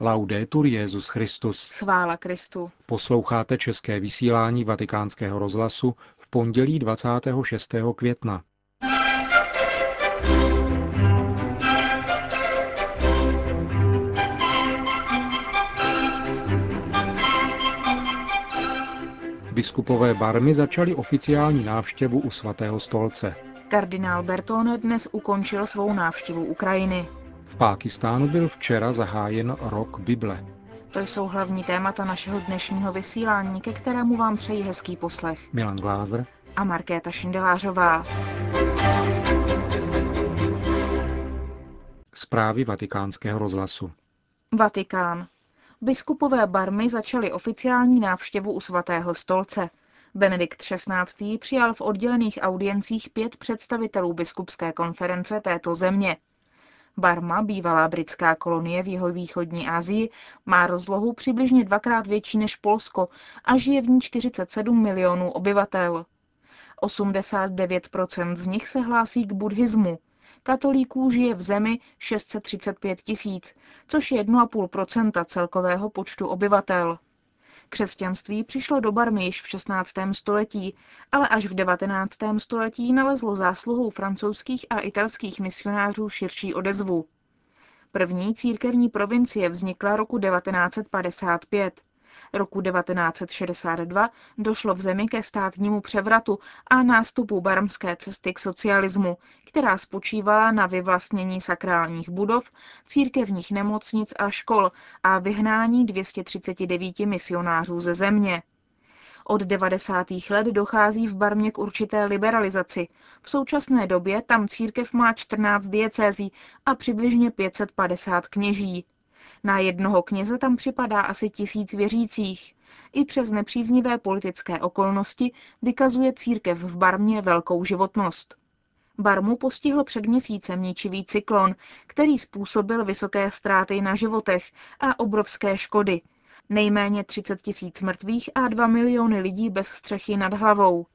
Laudetur Jezus Christus. Chvála Kristu. Posloucháte české vysílání Vatikánského rozhlasu v pondělí 26. května. Biskupové Barmy začali oficiální návštěvu u svatého stolce. Kardinál Bertone dnes ukončil svou návštěvu Ukrajiny. V Pákistánu byl včera zahájen rok Bible. To jsou hlavní témata našeho dnešního vysílání, ke kterému vám přeji hezký poslech. Milan Glázer a Markéta Šindelářová. Zprávy vatikánského rozhlasu. Vatikán. Biskupové Barmy začali oficiální návštěvu u svatého stolce. Benedikt XVI. přijal v oddělených audiencích pět představitelů biskupské konference této země. Barma, bývalá britská kolonie v jihovýchodní Asii, má rozlohu přibližně dvakrát větší než Polsko a žije v ní 47 milionů obyvatel. 89% z nich se hlásí k buddhismu. Katolíků žije v zemi 635 tisíc, což je 1,5% celkového počtu obyvatel. Křesťanství přišlo do Barmy již v 16. století, ale až v 19. století nalezlo zásluhou francouzských a italských misionářů širší odezvu. První církevní provincie vznikla roku 1955. Roku 1962 došlo v zemi ke státnímu převratu a nástupu barmské cesty k socialismu, která spočívala na vyvlastnění sakrálních budov, církevních nemocnic a škol a vyhnání 239 misionářů ze země. Od 90. let dochází v Barmě k určité liberalizaci. V současné době tam církev má 14 diecézí a přibližně 550 kněží. Na jednoho kněze tam připadá asi tisíc věřících. I přes nepříznivé politické okolnosti vykazuje církev v Barmě velkou životnost. Barmu postihl před měsícem ničivý cyklon, který způsobil vysoké ztráty na životech a obrovské škody. Nejméně 30 tisíc mrtvých a 2 miliony lidí bez střechy nad hlavou.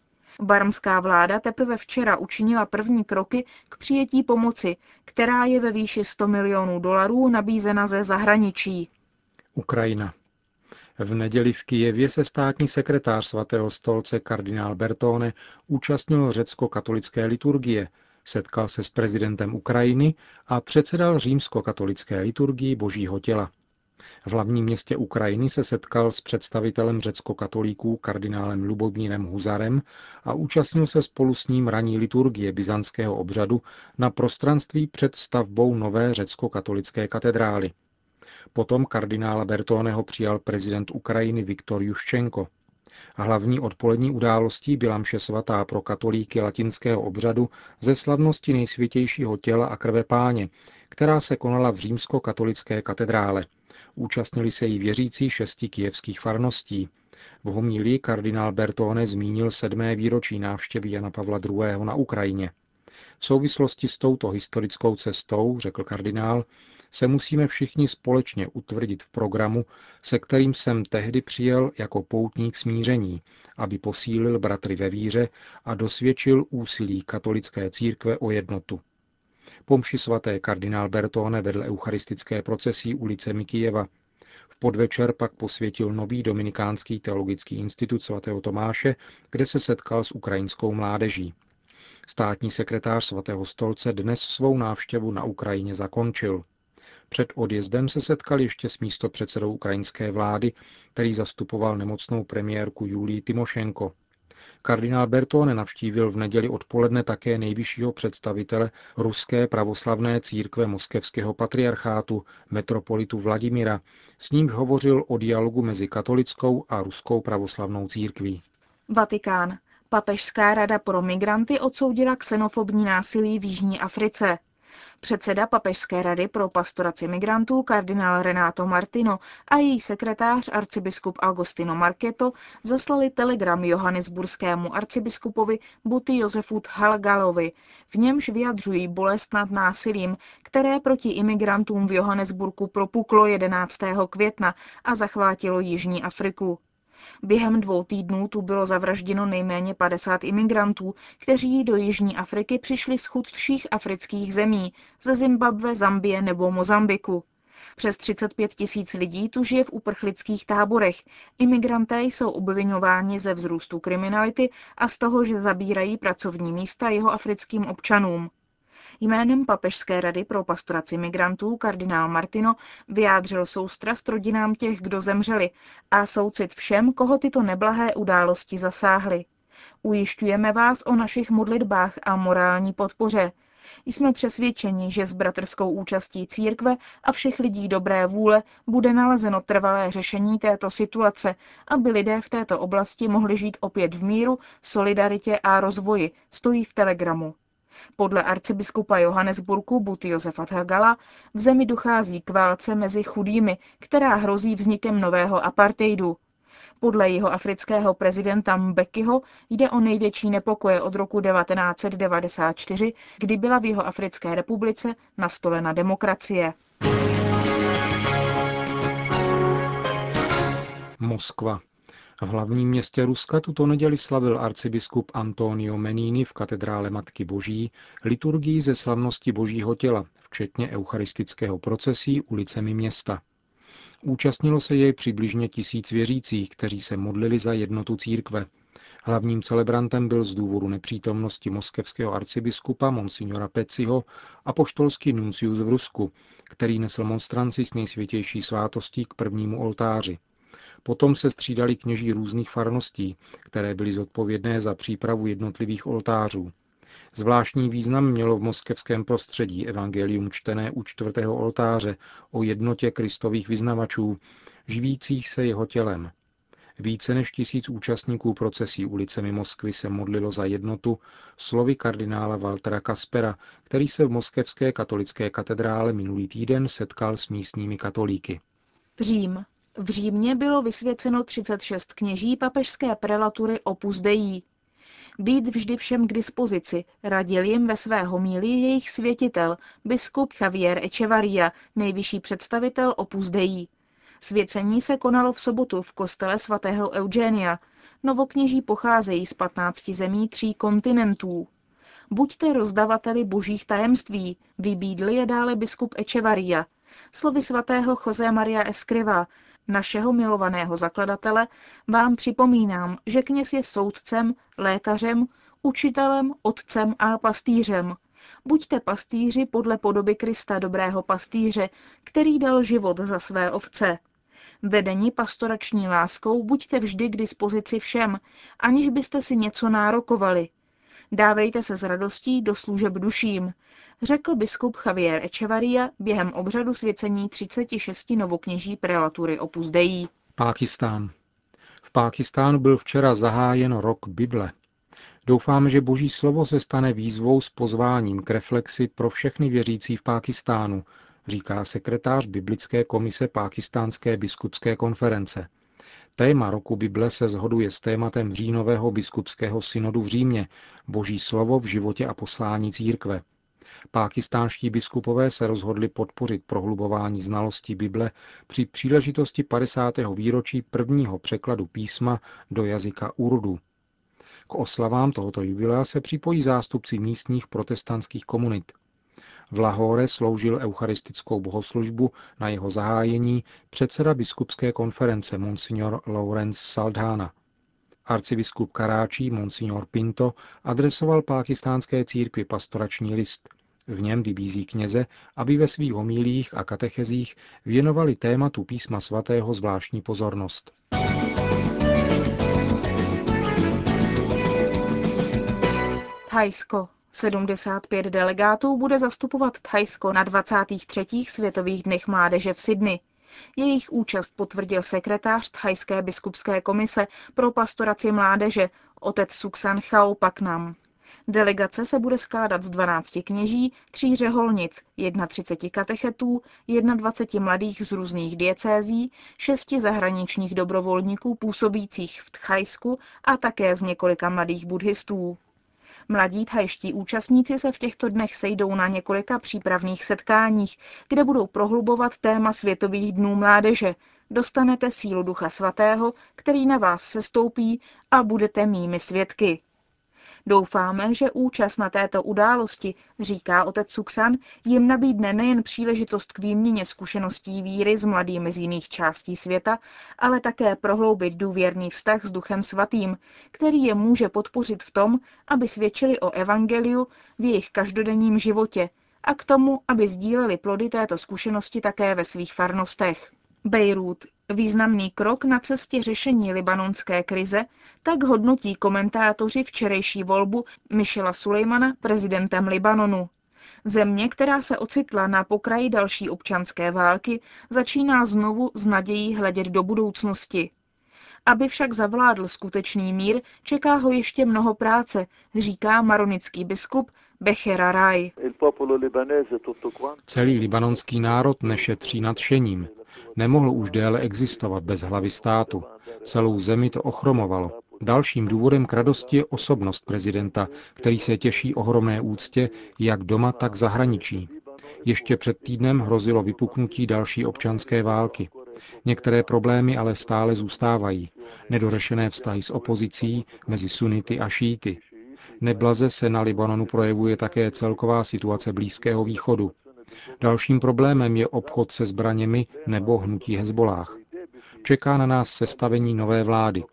Barmská vláda teprve včera učinila první kroky k přijetí pomoci, která je ve výši 100 milionů dolarů nabízena ze zahraničí. Ukrajina. V neděli v Kijevě se státní sekretář svatého stolce kardinál Bertone účastnil řecko-katolické liturgie, setkal se s prezidentem Ukrajiny a předsedal římsko-katolické liturgii Božího těla. V hlavním městě Ukrajiny se setkal s představitelem řecko-katolíků kardinálem Lubomírem Huzarem a účastnil se spolu s ním raní liturgie byzantského obřadu na prostranství před stavbou nové řecko-katolické katedrály. Potom kardinála Bertoneho přijal prezident Ukrajiny Viktor Juščenko. Hlavní odpolední událostí byla mše svatá pro katolíky latinského obřadu ze slavnosti nejsvětějšího těla a krve páně, která se konala v římsko-katolické katedrále. Účastnili se jí věřící šesti kijevských farností. V homílii kardinál Bertone zmínil sedmé výročí návštěvy Jana Pavla II. na Ukrajině. V souvislosti s touto historickou cestou, řekl kardinál, se musíme všichni společně utvrdit v programu, se kterým jsem tehdy přijel jako poutník smíření, aby posílil bratry ve víře a dosvědčil úsilí katolické církve o jednotu. Pomši svaté kardinál Bertone vedl eucharistické procesí ulice Mikijeva. V podvečer pak posvětil nový dominikánský teologický institut svatého Tomáše, kde se setkal s ukrajinskou mládeží. Státní sekretář svatého stolce dnes svou návštěvu na Ukrajině zakončil. Před odjezdem se setkal ještě s místopředsedou ukrajinské vlády, který zastupoval nemocnou premiérku Julii Timošenko. Kardinál Bertone navštívil v neděli odpoledne také nejvyššího představitele Ruské pravoslavné církve moskevského patriarchátu, metropolitu Vladimira, s nímž hovořil o dialogu mezi katolickou a ruskou pravoslavnou církví. Vatikán. Papežská rada pro migranty odsoudila xenofobní násilí v Jižní Africe. Předseda Papežské rady pro pastoraci migrantů kardinál Renato Martino a její sekretář arcibiskup Agostino Marketo zaslali telegram johannesburskému arcibiskupovi Buty Josefu Halgalovi, v němž vyjadřují bolest nad násilím, které proti imigrantům v Johannesburgu propuklo 11. května a zachvátilo Jižní Afriku. Během dvou týdnů tu bylo zavražděno nejméně 50 imigrantů, kteří do Jižní Afriky přišli z chudších afrických zemí, ze Zimbabwe, Zambie nebo Mozambiku. Přes 35 tisíc lidí tu žije v uprchlických táborech. Imigranté jsou obvinováni ze vzrůstu kriminality a z toho, že zabírají pracovní místa jeho africkým občanům. Jménem Papežské rady pro pastoraci migrantů kardinál Martino vyjádřil soustrast rodinám těch, kdo zemřeli a soucit všem, koho tyto neblahé události zasáhly. Ujišťujeme vás o našich modlitbách a morální podpoře. Jsme přesvědčeni, že s bratrskou účastí církve a všech lidí dobré vůle bude nalezeno trvalé řešení této situace, aby lidé v této oblasti mohli žít opět v míru, solidaritě a rozvoji, stojí v telegramu. Podle arcibiskupa Johannesburgu But Josefa Tagala v zemi dochází k válce mezi chudými, která hrozí vznikem nového apartheidu. Podle jeho afrického prezidenta Mbekiho jde o největší nepokoje od roku 1994, kdy byla v jeho Africké republice nastolena demokracie. Moskva. V hlavním městě Ruska tuto neděli slavil arcibiskup Antonio Menini v katedrále Matky Boží liturgii ze slavnosti Božího těla, včetně eucharistického procesí ulicemi města. Účastnilo se jej přibližně tisíc věřících, kteří se modlili za jednotu církve. Hlavním celebrantem byl z důvodu nepřítomnosti moskevského arcibiskupa Monsignora Peciho a poštolský nuncius v Rusku, který nesl monstranci s nejsvětější svátostí k prvnímu oltáři. Potom se střídali kněží různých farností, které byly zodpovědné za přípravu jednotlivých oltářů. Zvláštní význam mělo v moskevském prostředí evangelium čtené u čtvrtého oltáře o jednotě kristových vyznavačů, živících se jeho tělem. Více než tisíc účastníků procesí ulicemi Moskvy se modlilo za jednotu slovy kardinála Waltera Kaspera, který se v moskevské katolické katedrále minulý týden setkal s místními katolíky. Řím. V Římě bylo vysvěceno 36 kněží papežské prelatury Opus Dei. Být vždy všem k dispozici, radil jim ve své homílii jejich světitel, biskup Javier Echevarria, nejvyšší představitel Opus Dei. Svěcení se konalo v sobotu v kostele svatého Eugenia. Novokněží pocházejí z 15 zemí tří kontinentů. Buďte rozdavateli božích tajemství, vybídli je dále biskup Echevarria. Slovy svatého Jose Maria Escriva, našeho milovaného zakladatele, vám připomínám, že kněz je soudcem, lékařem, učitelem, otcem a pastýřem. Buďte pastýři podle podoby Krista, dobrého pastýře, který dal život za své ovce. Vedení pastorační láskou buďte vždy k dispozici všem, aniž byste si něco nárokovali. Dávejte se s radostí do služeb duším, řekl biskup Javier Echevarria během obřadu svěcení 36 novokněží prelatury Opus Dei. Pákistán. V Pákistánu byl včera zahájen rok Bible. Doufáme, že Boží slovo se stane výzvou s pozváním k reflexi pro všechny věřící v Pákistánu, říká sekretář Biblické komise Pákistánské biskupské konference. Téma roku Bible se zhoduje s tématem říjnového biskupského synodu v Římě, Boží slovo v životě a poslání církve. Pákistánští biskupové se rozhodli podpořit prohlubování znalosti Bible při příležitosti 50. výročí prvního překladu písma do jazyka Urdu. K oslavám tohoto jubilea se připojí zástupci místních protestantských komunit. V Lahore sloužil eucharistickou bohoslužbu na jeho zahájení předseda biskupské konference Monsignor Lawrence Saldhana. Arcibiskup Karáčí Monsignor Pinto adresoval pákistánské církvi pastorační list – v něm vybízí kněze, aby ve svých homílích a katechezích věnovali tématu písma svatého zvláštní pozornost. Thajsko. 75 delegátů bude zastupovat Thajsko na 23. světových dnech mládeže v Sydney. Jejich účast potvrdil sekretář Thajské biskupské komise pro pastoraci mládeže, otec Suksan Chao Paknam. Delegace se bude skládat z 12 kněží, tří řeholnic, 31 katechetů, 21 mladých z různých diecézí, šesti zahraničních dobrovolníků působících v Tchajsku a také z několika mladých buddhistů. Mladí thajští účastníci se v těchto dnech sejdou na několika přípravných setkáních, kde budou prohlubovat téma Světových dnů mládeže. Dostanete sílu Ducha Svatého, který na vás sestoupí a budete mými svědky. Doufáme, že účast na této události, říká otec Suksan, jim nabídne nejen příležitost k výměně zkušeností víry s mladými z jiných částí světa, ale také prohloubit důvěrný vztah s Duchem Svatým, který je může podpořit v tom, aby svědčili o evangeliu v jejich každodenním životě a k tomu, aby sdíleli plody této zkušenosti také ve svých farnostech. Bejrút, významný krok na cestě řešení libanonské krize, tak hodnotí komentátoři včerejší volbu Michela Sulejmana prezidentem Libanonu. Země, která se ocitla na pokraji další občanské války, začíná znovu s nadějí hledět do budoucnosti. Aby však zavládl skutečný mír, čeká ho ještě mnoho práce, říká maronický biskup Bechera Raj. Celý libanonský národ nešetří nadšením. Nemohl už déle existovat bez hlavy státu. Celou zemi to ochromovalo. Dalším důvodem k radosti je osobnost prezidenta, který se těší ohromné úctě jak doma, tak zahraničí. Ještě před týdnem hrozilo vypuknutí další občanské války. Některé problémy ale stále zůstávají. Nedořešené vztahy s opozicí mezi sunity a šíty. Neblaze se na Libanonu projevuje také celková situace Blízkého východu. Dalším problémem je obchod se zbraněmi nebo hnutí Hezbolách. Čeká na nás sestavení nové vlády.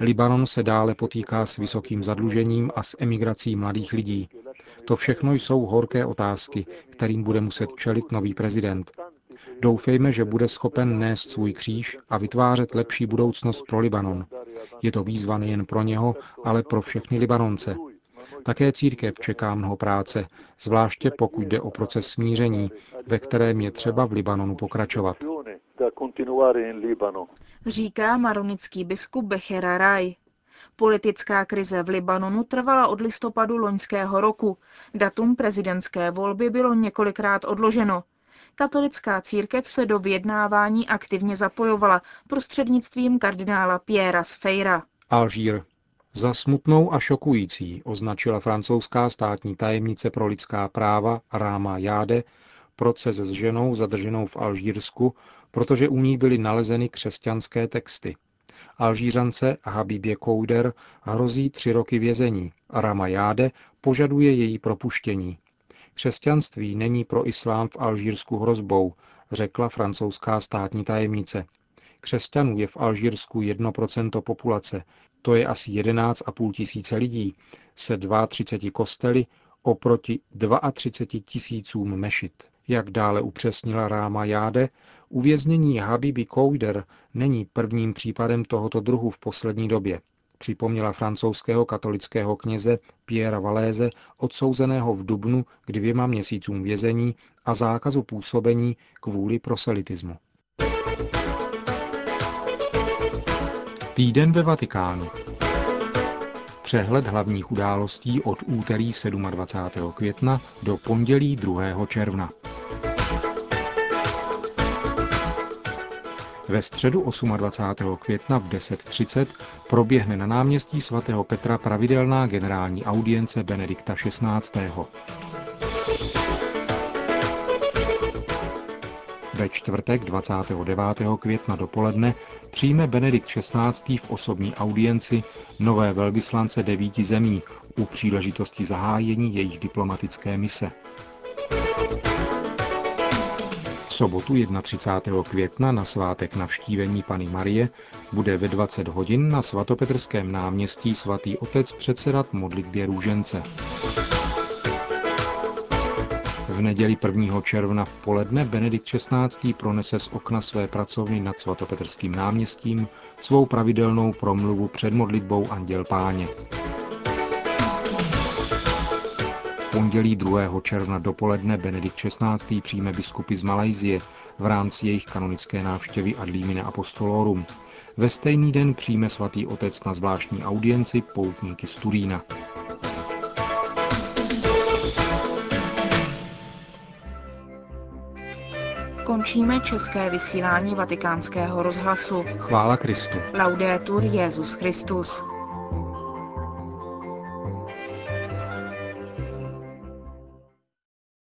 Libanon se dále potýká s vysokým zadlužením a s emigrací mladých lidí. To všechno jsou horké otázky, kterým bude muset čelit nový prezident. Doufejme, že bude schopen nést svůj kříž a vytvářet lepší budoucnost pro Libanon. Je to výzva nejen pro něho, ale pro všechny Libanonce. Také církev čeká mnoho práce, zvláště pokud jde o proces smíření, ve kterém je třeba v Libanonu pokračovat. Říká maronický biskup Bechera Raj. Politická krize v Libanonu trvala od listopadu loňského roku. Datum prezidentské volby bylo několikrát odloženo. Katolická církev se do vyjednávání aktivně zapojovala prostřednictvím kardinála Piera Sfeira. Alžír. Za smutnou a šokující označila francouzská státní tajemnice pro lidská práva Ráma Jáde proces s ženou zadrženou v Alžírsku, protože u ní byly nalezeny křesťanské texty. Alžířance Habibě Kouder hrozí tři roky vězení Rama Jáde požaduje její propuštění. Křesťanství není pro islám v Alžírsku hrozbou, řekla francouzská státní tajemnice. Křesťanů je v Alžírsku 1% populace, to je asi 11,5 tisíce lidí, se 32 kostely oproti 32 tisícům mešit. Jak dále upřesnila Ráma Jáde, uvěznění Habibi Kouder není prvním případem tohoto druhu v poslední době. Připomněla francouzského katolického kněze Pierre Valéze, odsouzeného v Dubnu k dvěma měsícům vězení a zákazu působení kvůli proselitismu. Týden ve Vatikánu. Přehled hlavních událostí od úterý 27. května do pondělí 2. června. Ve středu 28. května v 10.30 proběhne na náměstí svatého Petra pravidelná generální audience Benedikta XVI. Ve čtvrtek 29. května dopoledne přijme Benedikt XVI. v osobní audienci nové velvyslance devíti zemí u příležitosti zahájení jejich diplomatické mise. Sobotu 31. května na svátek navštívení Pany Marie bude ve 20 hodin na svatopetrském náměstí svatý otec předsedat modlitbě růžence. V neděli 1. června v poledne Benedikt XVI. pronese z okna své pracovny nad svatopetrským náměstím svou pravidelnou promluvu před modlitbou Anděl Páně. Pondělí 2. června dopoledne Benedikt XVI. přijme biskupy z Malajzie v rámci jejich kanonické návštěvy ad limine apostolorum. Ve stejný den přijme svatý otec na zvláštní audienci poutníky z Turína. Končíme české vysílání vatikánského rozhlasu. Chvála Kristu. Laudetur Jezus Christus.